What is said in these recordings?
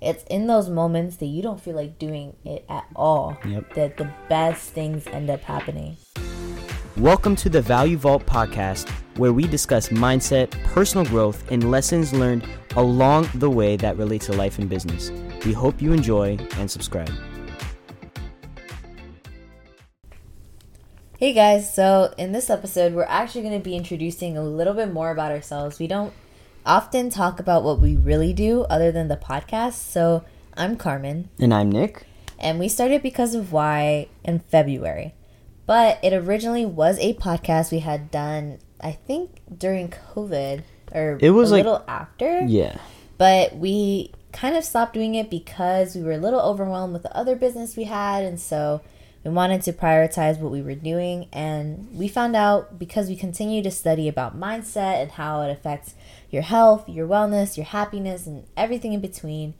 it's in those moments that you don't feel like doing it at all Yep. that the best things end up happening. Welcome to the Value Vault podcast, where we discuss mindset, personal growth, and lessons learned along the way that relate to life and business. We hope you enjoy and subscribe. Hey guys, so in this episode, we're actually going to be introducing a little bit more about ourselves. We don't often talk about what we really do other than the podcast. So I'm Carmen, And I'm Nick. and we started because of why in February. But it originally was a podcast we had done, I think, during COVID or It was a like- little after. Yeah. But we kind of stopped doing it because we were a little overwhelmed with the other business we had. And so we wanted to prioritize what we were doing. And we found out because we continue to study about mindset and how it affects your health, your wellness, your happiness, and everything in between.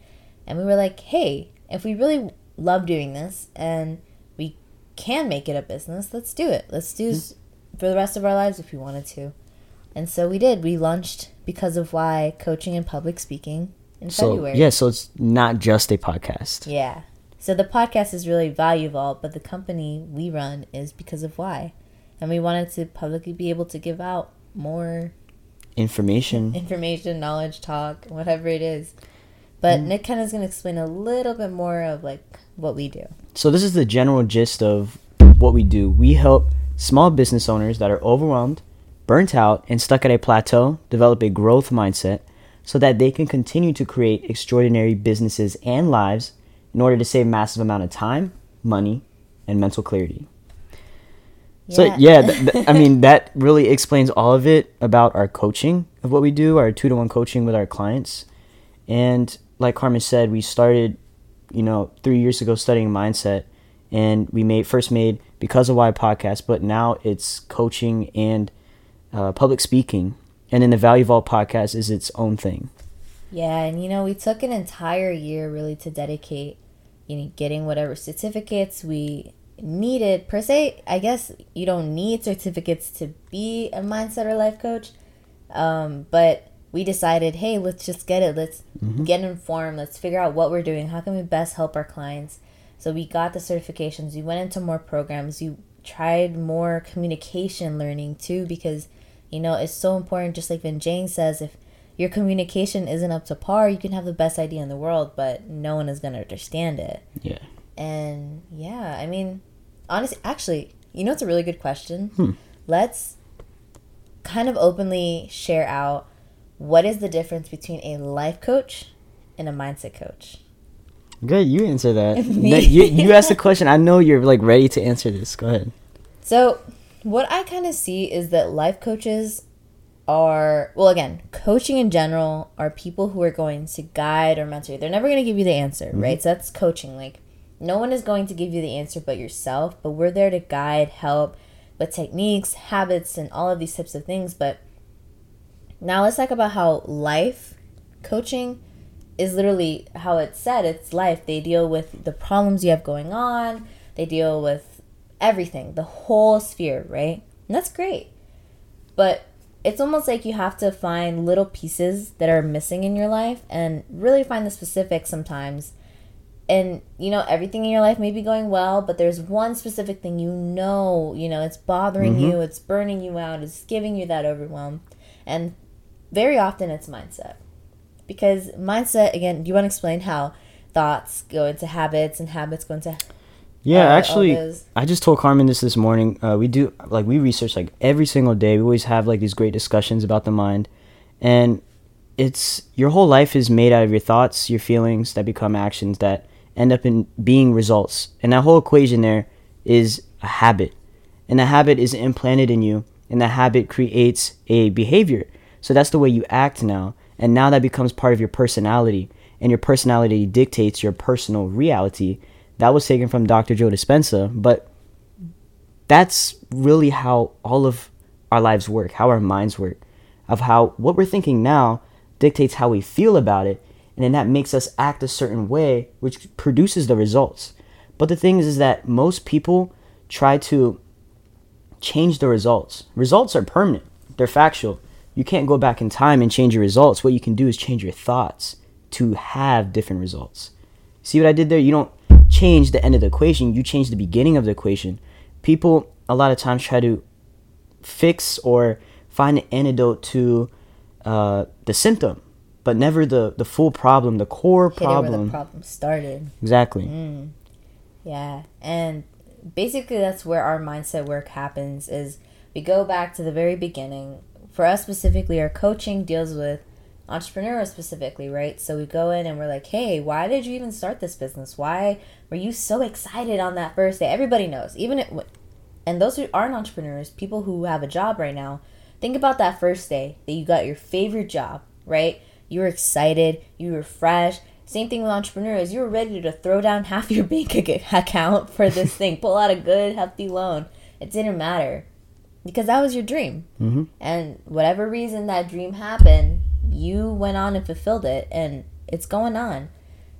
And we were like, hey, if we really love doing this and we can make it a business, let's do it. Let's do this for the rest of our lives if we wanted to. And so we did. We launched because of why coaching and public speaking in So, February. yeah, so it's not just a podcast. Yeah. So the podcast is really valuable, but the company we run is because of why. And we wanted to publicly be able to give out more Information. information, knowledge, talk, whatever it is. But Mm. Nick kind of is going to explain a little bit more of like what we do. So, this is the general gist of what we do. We help small business owners that are overwhelmed, burnt out, and stuck at a plateau develop a growth mindset so that they can continue to create extraordinary businesses and lives in order to save massive amount of time, money, and mental clarity. Yeah. So yeah, th- th- I mean that really explains all of it about our coaching of what we do, our two to one coaching with our clients. And like Carmen said, we started, you know, three years ago studying mindset, and we made first made because of why podcast, but now it's coaching and uh, public speaking, and then the Value Vault podcast is its own thing. Yeah, and you know, we took an entire year really to dedicate, you know, getting whatever certificates we needed. Per se, I guess you don't need certificates to be a mindset or life coach. Um, but we decided, hey, let's just get it. Let's get informed. Let's figure out what we're doing. How can we best help our clients? So we got the certifications. We went into more programs. We tried more communication learning too because you know it's so important. Just like Vinh Giang says, if your communication isn't up to par, you can have the best idea in the world, but no one is gonna understand it. Yeah. And yeah, I mean, honestly, actually, you know, it's a really good question. Hmm. Let's kind of openly share out what is the difference between a life coach and a mindset coach. Good, you answer. That- you you asked the question. I know you're like ready to answer this. Go ahead. So, what I kind of see is that life coaches are, well, again, coaching in general are people who are going to guide or mentor you. They're never going to give you the answer, mm-hmm. right? So, that's coaching. Like, no one is going to give you the answer but yourself, but we're there to guide, help with techniques, habits, and all of these types of things. But now let's talk about how life coaching is literally how it's said it's life. They deal with the problems you have going on, they deal with everything, the whole sphere, right? And that's great. But it's almost like you have to find little pieces that are missing in your life and really find the specifics sometimes. And you know, everything in your life may be going well, but there's one specific thing you know, you know, it's bothering mm-hmm. you, it's burning you out, it's giving you that overwhelm. And very often it's mindset. Because mindset, again, do you want to explain how thoughts go into habits and habits go into Yeah, uh, actually, I just told Carmen this this morning. Uh, we do like we research like every single day. We always have like these great discussions about the mind, and it's your whole life is made out of your thoughts, your feelings that become actions that end up in being results. And that whole equation there is a habit, and the habit is implanted in you, and the habit creates a behavior. So that's the way you act now, and now that becomes part of your personality, and your personality dictates your personal reality. That was taken from Dr. Joe Dispenza, but that's really how all of our lives work, how our minds work, of how what we're thinking now dictates how we feel about it, and then that makes us act a certain way, which produces the results. But the thing is, is that most people try to change the results. Results are permanent, they're factual. You can't go back in time and change your results. What you can do is change your thoughts to have different results. See what I did there? You don't change the end of the equation, you change the beginning of the equation. People a lot of times try to fix or find an antidote to uh, the symptom, but never the, the full problem, the core Hit problem. the problem started. Exactly. Mm. Yeah, and basically that's where our mindset work happens is we go back to the very beginning. For us specifically, our coaching deals with entrepreneurs specifically, right? So we go in and we're like, "Hey, why did you even start this business? Why were you so excited on that first day?" Everybody knows. Even it, and those who aren't entrepreneurs, people who have a job right now, think about that first day that you got your favorite job, right? You were excited, you were fresh, same thing with entrepreneurs. You were ready to throw down half your bank account for this thing, pull out a good, hefty loan. It didn't matter because that was your dream. Mm-hmm. And whatever reason that dream happened, you went on and fulfilled it, and it's going on.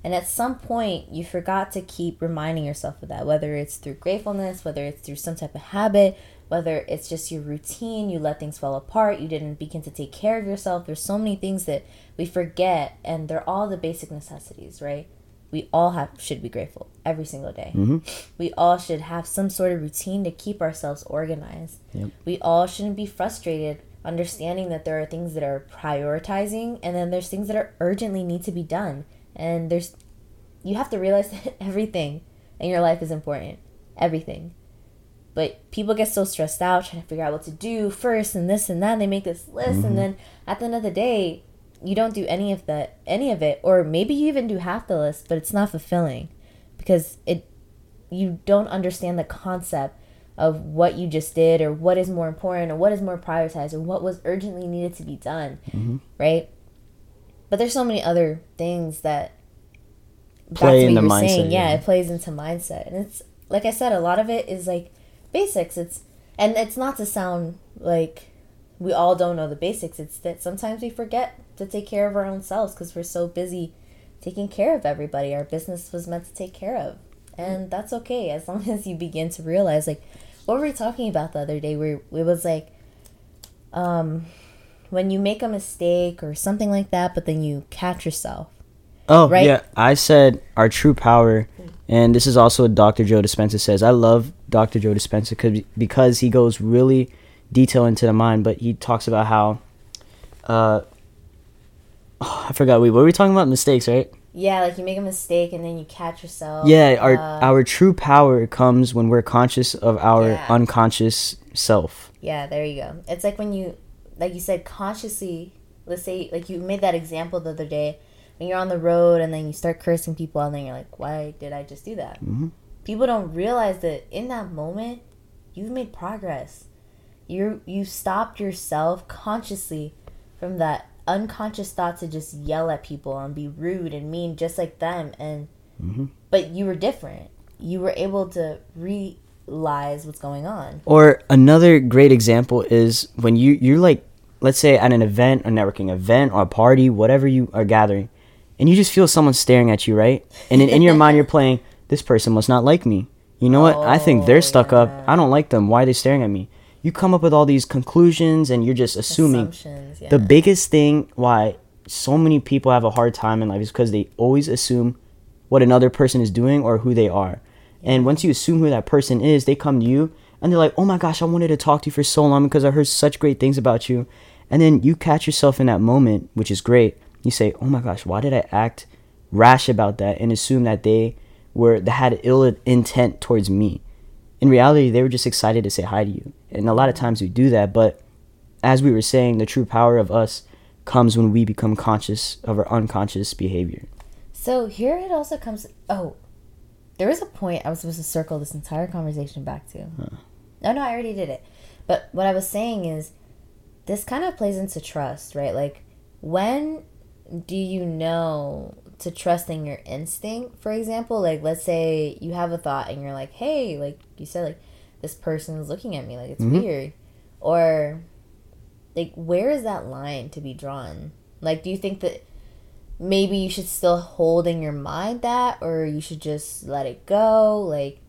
And at some point, you forgot to keep reminding yourself of that, whether it's through gratefulness, whether it's through some type of habit, whether it's just your routine, you let things fall apart, you didn't begin to take care of yourself. There's so many things that we forget, and they're all the basic necessities, right? We all have should be grateful every single day. Mm-hmm. We all should have some sort of routine to keep ourselves organized. Yep. We all shouldn't be frustrated understanding that there are things that are prioritizing and then there's things that are urgently need to be done. And there's you have to realize that everything in your life is important. Everything. But people get so stressed out trying to figure out what to do first and this and that. They make this list and mm-hmm. then at the end of the day, you don't do any of that any of it or maybe you even do half the list, but it's not fulfilling because it you don't understand the concept of what you just did or what is more important or what is more prioritized or what was urgently needed to be done Mhm. right? But there's so many other things that Play to in what the you were mindset, saying, yeah yeah. it plays into mindset. And it's like i said a lot of it is like basics. It's and it's not to sound like we all don't know the basics. It's that sometimes we forget to take care of our own selves because we're so busy taking care of everybody. Our business was meant to take care of. And that's okay as long as you begin to realize like what were we talking about the other day where it was like um when you make a mistake or something like that but then you catch yourself Oh, Right? yeah. I said our true power, and this is also what Dr. Joe Dispenza says. I love Dr. Joe Dispenza cause, because he goes really detail into the mind, but he talks about how, uh, I forgot. Wait, what were we talking about? Mistakes, right? Yeah like you make a mistake and then you catch yourself Yeah, our uh, our true power comes when we're conscious of our Yeah. unconscious self. Yeah, there you go. It's like when you, like you said, consciously, let's say, like you made that example the other day, when you're on the road and then you start cursing people and then you're like, why did I just do that? Mhm. People don't realize that in that moment, you've made progress. You you stopped yourself consciously from that unconscious thought to just yell at people and be rude and mean just like them and Mhm. but you were different. You were able to realize what's going on. Or another great example is when you you're like, let's say at an event, a networking event, or a party, whatever you are gathering, and you just feel someone staring at you, right? And in, in your mind, you're playing, this person must not like me. You know what? I think they're Oh, stuck up. I don't like them. Why are they staring at me? You come up with all these conclusions, and you're just assuming. Yeah. The biggest thing why so many people have a hard time in life is because they always assume what another person is doing or who they are. And once you assume who that person is, they come to you and they're like, "Oh my gosh, I wanted to talk to you for so long because I heard such great things about you." And then you catch yourself in that moment, which is great. You say, "Oh my gosh, why did I act rash about that and assume that they were that had ill intent towards me?" In reality, they were just excited to say hi to you. And a lot of times we do that, but as we were saying, the true power of us comes when we become conscious of our unconscious behavior. So here it also comes. Oh, there was a point I was supposed to circle this entire conversation back to. No, oh, no, I already did it. But what I was saying is, this kind of plays into trust, right? Like, when do you know to trust in your instinct? For example, like let's say you have a thought and you're like, "Hey," like you said, like this person is looking at me, like it's Mhm. weird, or like where is that line to be drawn? Like, do you think that maybe you should still hold in your mind that, or you should just let it go? Like,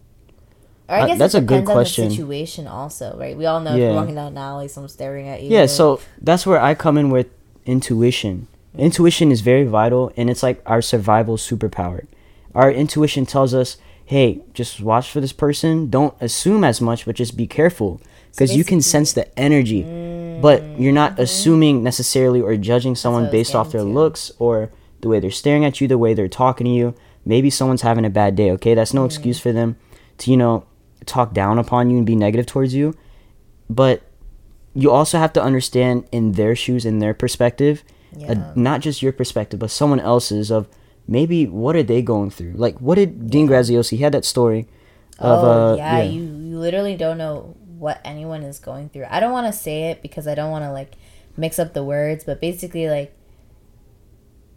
or I Uh, guess that's it a good question. the situation, also, right? We all know if you're walking down an alley, someone's staring at you. Yeah, so that's where I come in with intuition. Intuition is very vital and it's like our survival superpower. Our intuition tells us, hey, just watch for this person. Don't assume as much, but just be careful. Because you can sense the energy, but you're not assuming necessarily or judging someone what I was based off their to. looks or the way they're staring at you, the way they're talking to you. Maybe someone's having a bad day, okay? That's no excuse for them to, you know, talk down upon you and be negative towards you. But you also have to understand in their shoes, in their perspective, uh, not just your perspective, but someone else's of maybe what are they going through? Like, what did Dean Graziosi, he had that story of, oh uh, yeah, you you literally don't know what anyone is going through. I don't want to say it because I don't want to like mix up the words, but basically like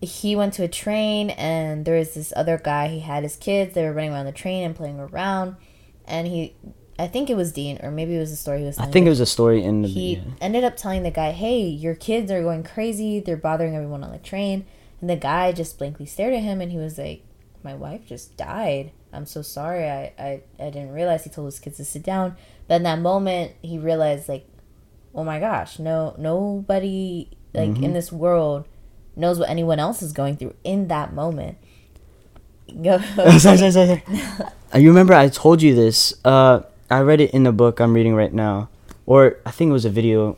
he went to a train and there was this other guy. He had his kids. They were running around the train and playing around, and he, I think it was Dean or maybe it was a story he was. I think it was a story in the, he yeah. ended up telling the guy, "Hey, your kids are going crazy. They're bothering everyone on the train." And the guy just blankly stared at him, and he was like, "My wife just died. I'm so sorry. I I, I didn't realize." He told his kids to sit down. But in that moment, he realized, like, "Oh my gosh, no, nobody like Mm-hmm. in this world knows what anyone else is going through in that moment." Go. sorry, sorry, sorry, you remember I told you this. Uh, I read it in the book I'm reading right now, or I think it was a video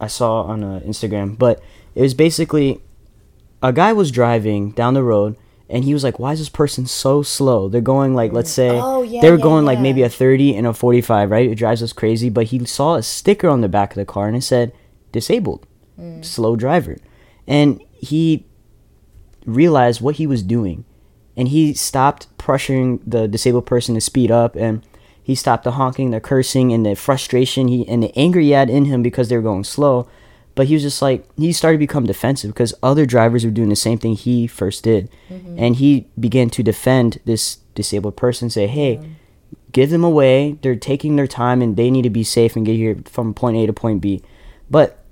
I saw on uh, Instagram. But it was basically a guy was driving down the road, and he was like, "Why is this person so slow? They're going like, let's say, Oh, yeah, they were yeah, going like maybe a 30 and a 45, right? It drives us crazy." But he saw a sticker on the back of the car, and it said, "Disabled, Mm. slow driver," and he realized what he was doing and he stopped pressuring the disabled person to speed up and he stopped the honking the cursing and the frustration he and the anger he had in him because they were going slow but he was just like he started to become defensive because other drivers were doing the same thing he first did. And he began to defend this disabled person say hey give them away. They're taking their time and they need to be safe and get here from point a to point b. But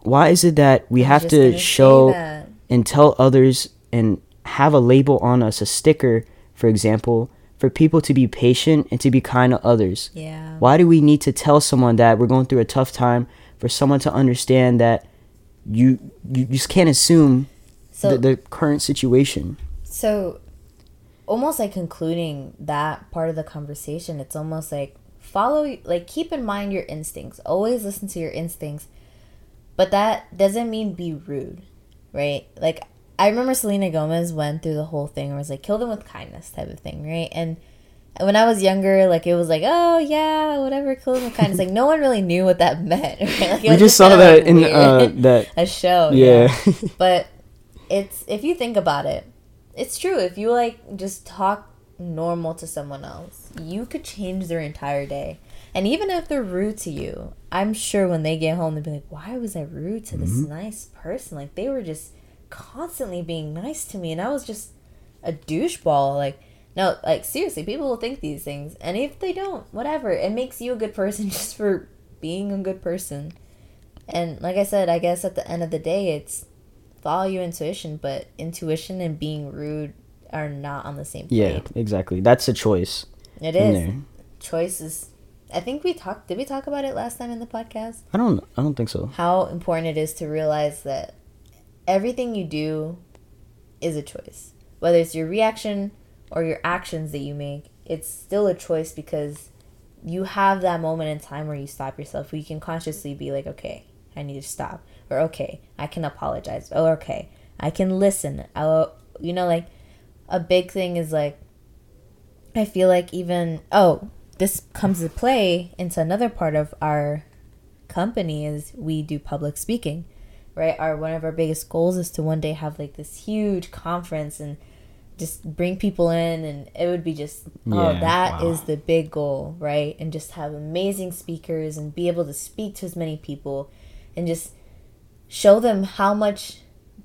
why is it that we I was have to show and tell others and have a label on us, a sticker, for example, for people to be patient and to be kind to others. Yeah. Why do we need to tell someone that we're going through a tough time for someone to understand that you you just can't assume So the, the current situation? So, almost like concluding that part of the conversation, it's almost like follow, like, keep in mind your instincts. Always listen to your instincts. But that doesn't mean be rude, right? Like, I remember Selena Gomez went through the whole thing where it was like, kill them with kindness type of thing, right? And when I was younger, like, it was like, oh, yeah, whatever, cool, with kindness. like, no one really knew what that meant, right? Like, We just saw that in uh, that a show. yeah. But it's if you think about it, it's true. If you like just talk normal to someone else, you could change their entire day. And even if they're rude to you, I'm sure when they get home they'll be like, "Why was I rude to this nice person? Like they were just constantly being nice to me, and I was just a doucheball." Like no, like seriously, people will think these things, and if they don't, whatever, it makes you a good person just for being a good person. And like I said, I guess at the end of the day, it's follow your intuition, but intuition and being rude are not on the same yeah, plane. exactly. That's a choice. It is. Choices. I think we talked. Did we talk about it last time in the podcast? I don't I don't think so. How important it is to realize that everything you do is a choice. Whether it's your reaction or your actions that you make, it's still a choice because you have that moment in time where you stop yourself, where you can consciously be like, okay, I need to stop. Or, okay, I can apologize. Or, okay, I can listen. I'll, you know, like, a big thing is like, I feel like even, oh, this comes to play into another part of our company is we do public speaking right our one of our biggest goals is to one day have like this huge conference and just bring people in and it would be just oh Yeah, that is wow. the big goal right and just have amazing speakers and be able to speak to as many people and just show them how much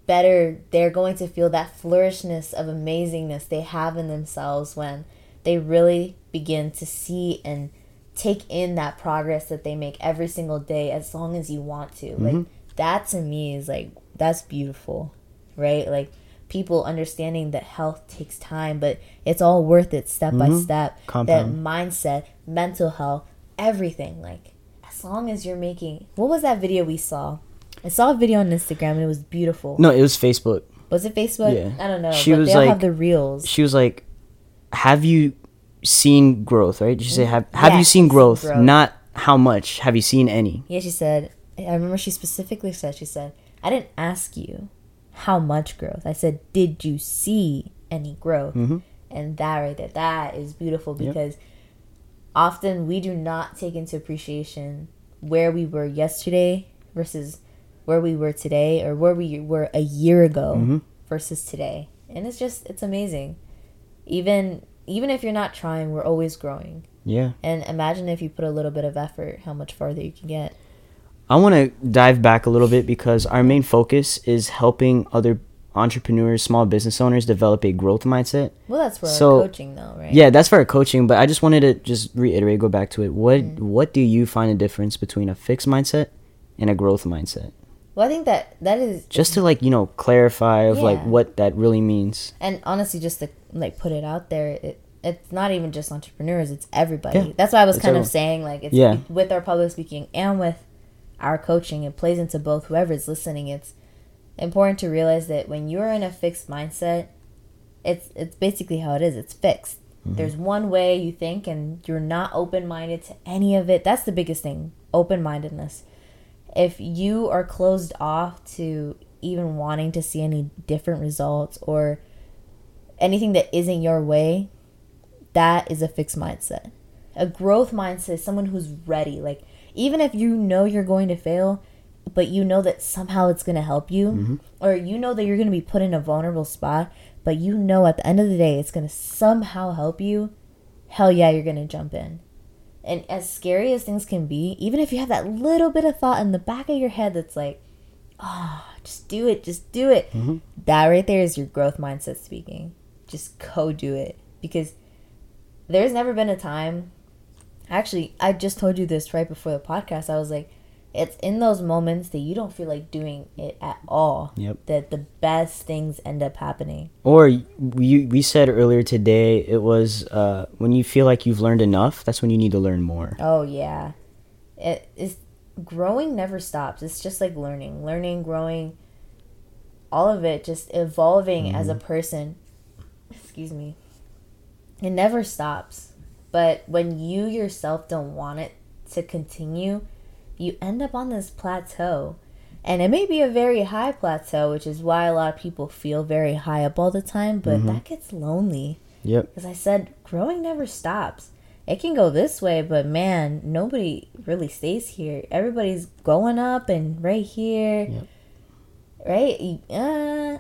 better they're going to feel that flourishness of amazingness they have in themselves when they really begin to see and take in that progress that they make every single day as long as you want to. Like mm-hmm. that to me is like that's beautiful, right? Like people understanding that health takes time, but it's all worth it step by mm-hmm. step. Compound. That mindset, mental health, everything. Like as long as you're making what was that video we saw? I saw a video on Instagram and it was beautiful. No, it was Facebook. Was it Facebook? Yeah. I don't know. She but was they all like- have the reels. She was like, "Have you seen growth?" Right? Did she say, "Have Have you Yes, seen seen growth? growth. Not how much. Have you seen any?" Yeah, she said. I remember she specifically said. She said, "I didn't ask you how much growth. I said, did you see any growth?" Mhm. And that right there, that is beautiful Yep. because often we do not take into appreciation where we were yesterday versus where we were today, or where we were a year ago Mhm. versus today. And it's just, it's amazing. Even even if you're not trying, we're always growing. Yeah. And imagine if you put a little bit of effort, how much farther you can get. I want to dive back a little bit because our main focus is helping other entrepreneurs, small business owners develop a growth mindset. Well, that's for So- our coaching, though, right? Yeah, that's for our coaching, but I just wanted to just reiterate, go back to it. What Mm. what do you find a difference between a fixed mindset and a growth mindset? Well, I think that that is Just to like, you know, clarify of like what that really means. and honestly, just to like put it out there, it it's not even just entrepreneurs; it's everybody. Yeah, That's why I was it's kind of saying like it's Yeah. with our public speaking and with our coaching. It plays into both. Whoever's listening, it's important to realize that when you're in a fixed mindset, it's it's basically how it is. It's fixed. Mm-hmm. There's one way you think, and you're not open minded to any of it. That's the biggest thing: open mindedness. If you are closed off to even wanting to see any different results or anything that isn't your way, that is a fixed mindset. A growth mindset is someone who's ready. Like, even if you know you're going to fail, but you know that somehow it's going to help you, mm-hmm. or you know that you're going to be put in a vulnerable spot, but you know at the end of the day it's going to somehow help you, hell yeah, you're going to jump in. And as scary as things can be, even if you have that little bit of thought in the back of your head that's like, oh, just do it, just do it. Mm-hmm. That right there is your growth mindset speaking. Just go do it. Because there's never been a time, actually, I just told you this right before the podcast. I was like, it's in those moments that you don't feel like doing it at all Yep. that the best things end up happening. Or we we said earlier today it was uh, when you feel like you've learned enough, that's when you need to learn more. Oh yeah, it is growing never stops. It's just like learning, learning, growing. All of it just evolving as a person. Excuse me. It never stops. But when you yourself don't want it to continue, you end up on this plateau. And it may be a very high plateau, which is why a lot of people feel very high up all the time, but that gets lonely. Yep. Because I said, growing never stops. It can go this way, but man, nobody really stays here. Everybody's going up and right here. Yep. Right? Uh,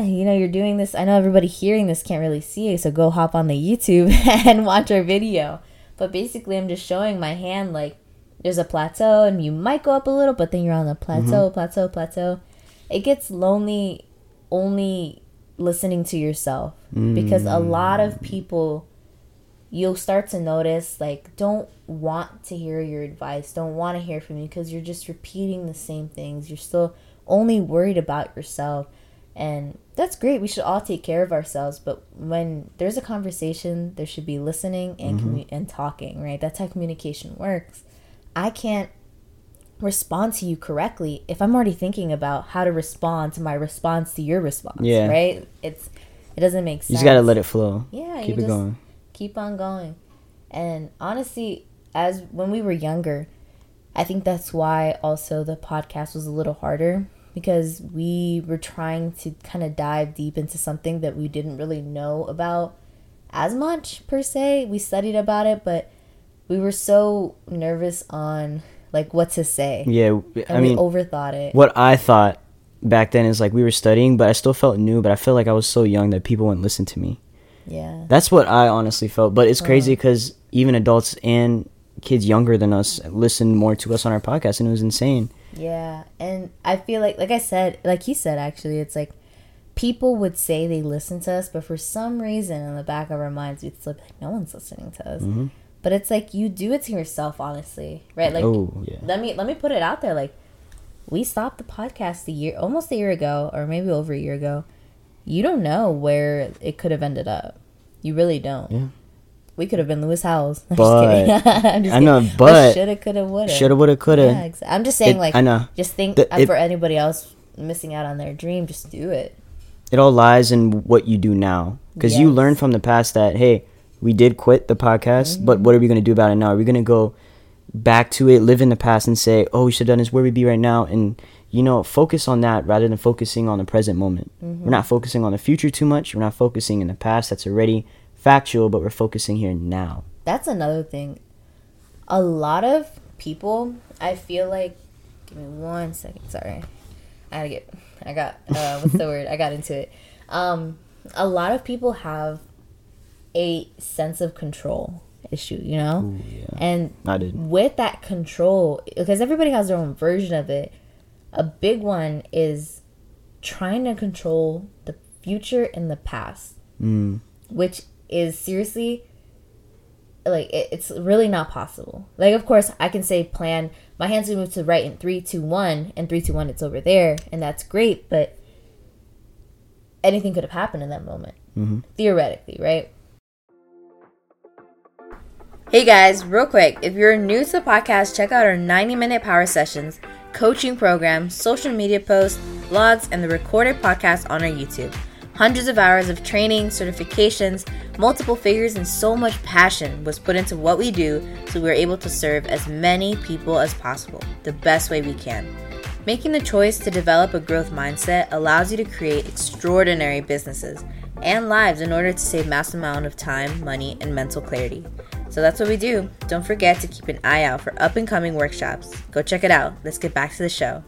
you know, you're doing this. I know everybody hearing this can't really see it, so go hop on the YouTube and watch our video. But basically, I'm just showing my hand like there's a plateau, and you might go up a little, but then you're on the plateau, mm-hmm. plateau, plateau. It gets lonely only listening to yourself because a lot of mm. people you'll start to notice like don't want to hear your advice don't want to hear from you because you're just repeating the same things you're still only worried about yourself and that's great. We should all take care of ourselves. But when there's a conversation there should be listening and mm-hmm. commu- and talking right? That's how communication works. I can't respond to you correctly if i'm already thinking about how to respond to my response to your response Yeah. right? It's it doesn't make sense You just gotta let it flow. yeah Keep it going. keep on going. And honestly as when we were younger i think that's why also the podcast was a little harder because we were trying to kind of dive deep into something that we didn't really know about as much per se we studied about it but we were so nervous on like what to say Yeah, and I mean, we overthought it what I thought back then is like we were studying, but I still felt new. But I felt like I was so young that people wouldn't listen to me. yeah That's what I honestly felt. But it's Uh-huh. crazy because even adults and kids younger than us listened more to us on our podcast, and it was insane. Yeah, and I feel like, like I said, like he said, actually, it's like people would say they listen to us, but for some reason, in the back of our minds, we'd still be like, no one's listening to us. Mhm. But it's like you do it to yourself, honestly, right? Like, oh yeah, let me let me put it out there. Like, we stopped the podcast a year, almost a year ago, or maybe over a year ago. You don't know where it could have ended up. You really don't. Yeah. We could have been Lewis Howes. I'm But- just kidding. I'm just I know, kidding. but- shoulda, coulda, woulda. Shoulda, woulda, coulda. Yeah, exa- I'm just saying, It- like, I know. just think The- it- for anybody else missing out on their dream, just do it. It all lies in what you do now. Because you Yes. learn from the past that, hey, we did quit the podcast, but Mm-hmm. what are we going to do about it now? Are we going to go back to it, live in the past, and say, oh, we should have done this, where we be right now? And, you know, focus on that rather than focusing on the present moment. Mm-hmm. We're not focusing on the future too much. We're not focusing in the past that's already factual, but we're focusing here now. That's another thing. A lot of people, I feel like, give me one second. Sorry, I gotta get. I got. Uh, what's the word? I got into it. Um, a lot of people have a sense of control issue. You know, yeah. and I did. with that control, because everybody has their own version of it. A big one is trying to control the future and the past Mm. which is seriously like it, it's really not possible. Like, of course, I can say plan. My hands can move to the right in three, two, one, and three, two, one. It's over there, and that's great. But anything could have happened in that moment, Mhm. theoretically, right? Hey guys, real quick, if you're new to the podcast, check out our 90 minute power sessions, coaching program, social media posts, blogs, and the recorded podcast on our YouTube. Hundreds of hours of training, certifications, multiple figures, and so much passion was put into what we do so we're able to serve as many people as possible the best way we can. Making the choice to develop a growth mindset allows you to create extraordinary businesses and lives in order to save massive amount of time, money, and mental clarity. So that's what we do. Don't forget to keep an eye out for up and coming workshops. Go check it out. Let's get back to the show.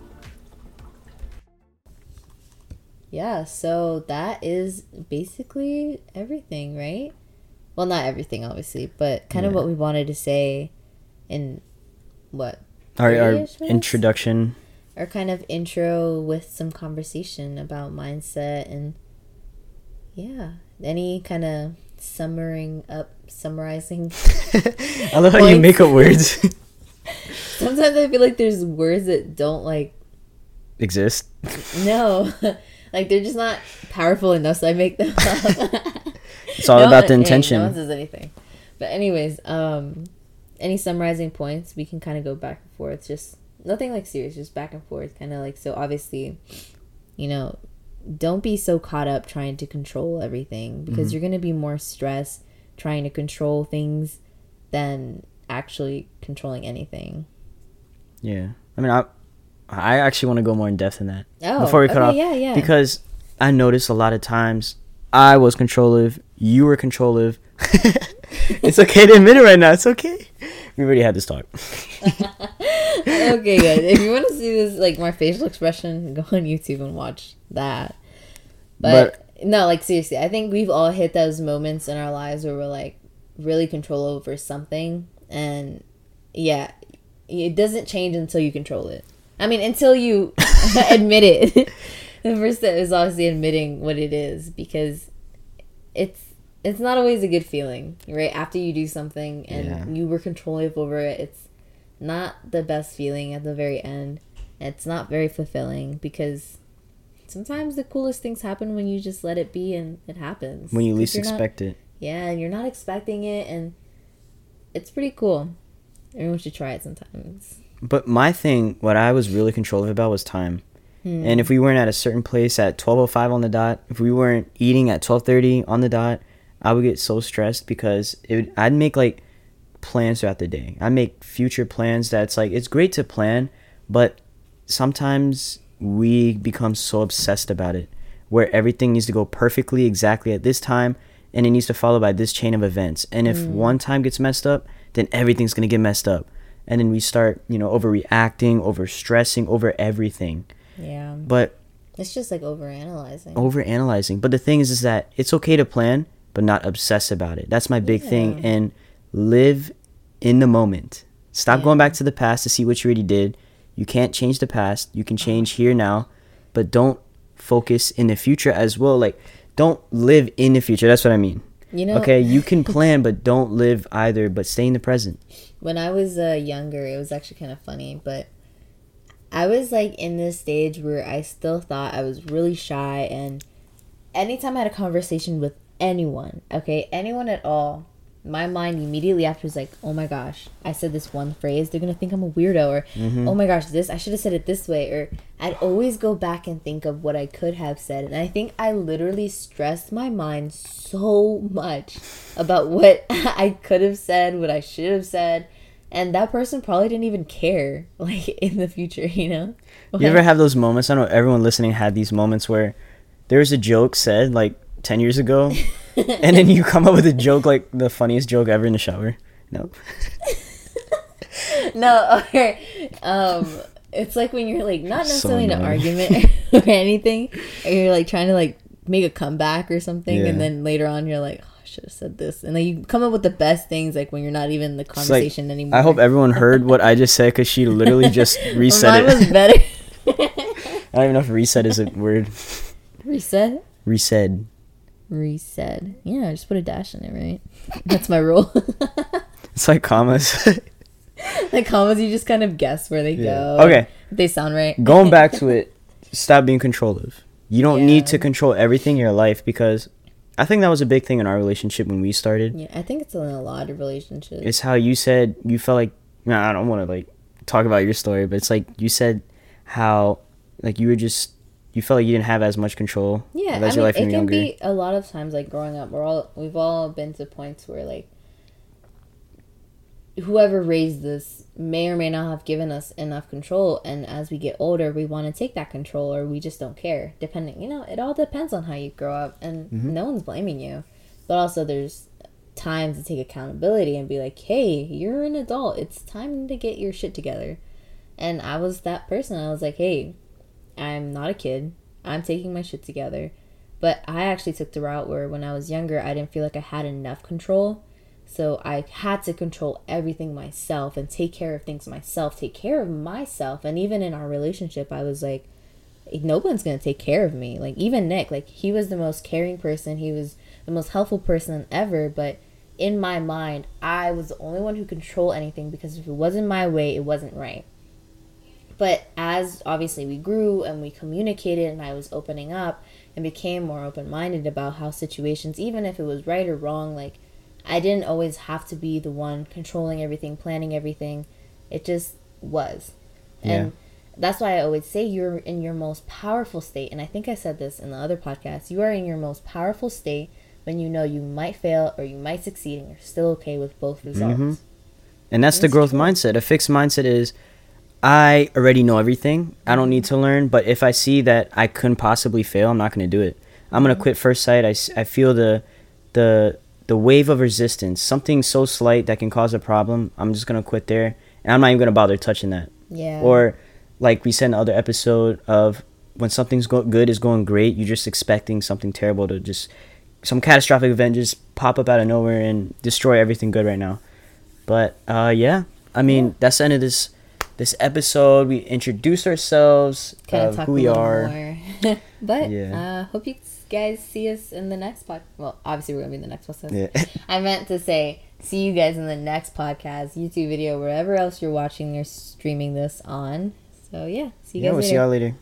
Yeah, so that is basically everything, right? Well, not everything, obviously, but kind of what we wanted to say in what? Our, our introduction. Our kind of intro with some conversation about mindset and yeah, any kind of summarizing up, summarizing. I love how you make up words. Sometimes I feel like there's words that don't like Exist. no, like they're just not powerful enough, so I make them up. It's all No about the one- hey, intention. no one says anything. But anyways, um, any summarizing points we can kind of go back and forth. Just nothing like serious, just back and forth, kind of like so. Obviously, you know, don't be so caught up trying to control everything because Mm-hmm. you're gonna be more stressed trying to control things than actually controlling anything. Yeah, I mean, I I actually want to go more in depth in that Oh, before we cut okay, off. yeah, yeah. Because I noticed a lot of times I was controlling, you were controlling. it's okay to admit it right now. It's okay. We already had this talk. okay, guys. If you want to see this, like my facial expression, go on YouTube and watch that. But, no, like seriously, I think we've all hit those moments in our lives where we're like really control over something, and yeah, it doesn't change until you control it. I mean, until you admit it. the first step is obviously admitting what it is because it's it's not always a good feeling, right? After you do something and Yeah. you were controlling over it, it's not the best feeling at the very end. It's not very fulfilling because sometimes the coolest things happen when you just let it be and it happens. When you least you're not- expect it. yeah, and you're not expecting it, and it's pretty cool. Everyone should try it sometimes. But my thing, what I was really controlling about was time. Hmm. And if we weren't at a certain place at 12:05 on the dot, if we weren't eating at 12:30 on the dot, I would get so stressed because it would, I'd make like plans throughout the day. I make future plans that's like it's great to plan, but sometimes we become so obsessed about it where everything needs to go perfectly exactly at this time and it needs to follow by this chain of events. And if one time gets messed up, then everything's going to get messed up. And then we start, you know, overreacting, over stressing over everything. Yeah, But it's just like overanalyzing. over analyzing. But the thing is is that it's okay to plan, but not obsess about it. That's my big thing. And live in the moment. Stop Yeah. going back to the past to see what you already did. You can't change the past. You can change here now, but don't focus in the future as well. Like don't live in the future. That's what I mean. You know, okay, you can plan, but don't live either. But stay in the present. when I was uh, younger, it was actually kind of funny, but I was like in this stage where I still thought I was really shy, and anytime I had a conversation with anyone, okay, anyone at all, my mind immediately after is like, oh my gosh, I said this one phrase. They're gonna think I'm a weirdo, or Mm-hmm. oh my gosh, this I should have said it this way, or I'd always go back and think of what I could have said, and I think I literally stressed my mind so much about what I could have said, what I should have said, and that person probably didn't even care, like in the future, you know. You ever have those moments? I know everyone listening had these moments where there was a joke said like 10 years ago, and then you come up with a joke like the funniest joke ever in the shower. No. no, okay. Um, it's like when you're like not So necessarily in an argument or anything, or you're like trying to like make a comeback or something, Yeah. and then later on you're like, oh, I should have said this, and then you come up with the best things like when you're not even in the It's like, conversation anymore. I hope everyone heard what I just said because she literally just reset Mine it. was better. I don't even know if reset is a word. Reset. Reset. Reset. Yeah, just put a dash in it, right? That's my rule. It's like commas. Like commas, you just kind of guess where they Yeah. go. Okay. They sound right. Going back to it, stop being controlling. You don't Yeah. need to control everything in your life because I think that was a big thing in our relationship when we started. Yeah, I think it's in a lot of relationships. It's how you said you felt like nah, I don't want to like talk about your story, but it's like you said how like you were just you felt like you didn't have as much control Yeah, as I your mean, life it can younger. be a lot of times like growing up. We're all we've all been to points where like whoever raised us may or may not have given us enough control, and as we get older, we want to take that control, or we just don't care. Depending, you know, it all depends on how you grow up, and Mm-hmm. no one's blaming you, but also there's time to take accountability and be like, hey, you're an adult. It's time to get your shit together. And I was that person. I was like, hey, I'm not a kid. I'm taking my shit together. But I actually took the route where when I was younger, I didn't feel like I had enough control. So I had to control everything myself and take care of things myself, take care of myself. And even in our relationship, I was like, no one's going to take care of me. Like, even Nick, like, he was the most caring person. He was the most helpful person ever. But in my mind, I was the only one who controlled anything because if it wasn't my way, it wasn't right but as obviously we grew and we communicated and i was opening up and became more open-minded about how situations even if it was right or wrong like i didn't always have to be the one controlling everything planning everything it just was and that's why i always say you're in your most powerful state and i think i said this in the other podcast you are in your most powerful state when you know you might fail or you might succeed and you're still okay with both results Mhm. And that's the growth true. mindset. A fixed mindset is I already know everything. I don't need to learn, but if I see that I couldn't possibly fail, I'm not going to do it. I'm going to quit first sight. I, I feel the the the wave of resistance, something so slight that can cause a problem. I'm just going to quit there and I'm not even going to bother touching that. yeah Or like we said in the other episode of when something's go- good is going great, you're just expecting something terrible to just some catastrophic event just pop up out of nowhere and destroy everything good right now. But uh, yeah, I mean Yeah. that's the end of this this episode. We introduced ourselves, kind of talk who we are. more. but Yeah. uh, hope you guys see us in the next pod. Well, obviously we're gonna be in the next podcast. Yeah. I meant to say see you guys in the next podcast, YouTube video, wherever else you're watching or streaming this on. So yeah, see you yeah, guys we'll later. see y'all later.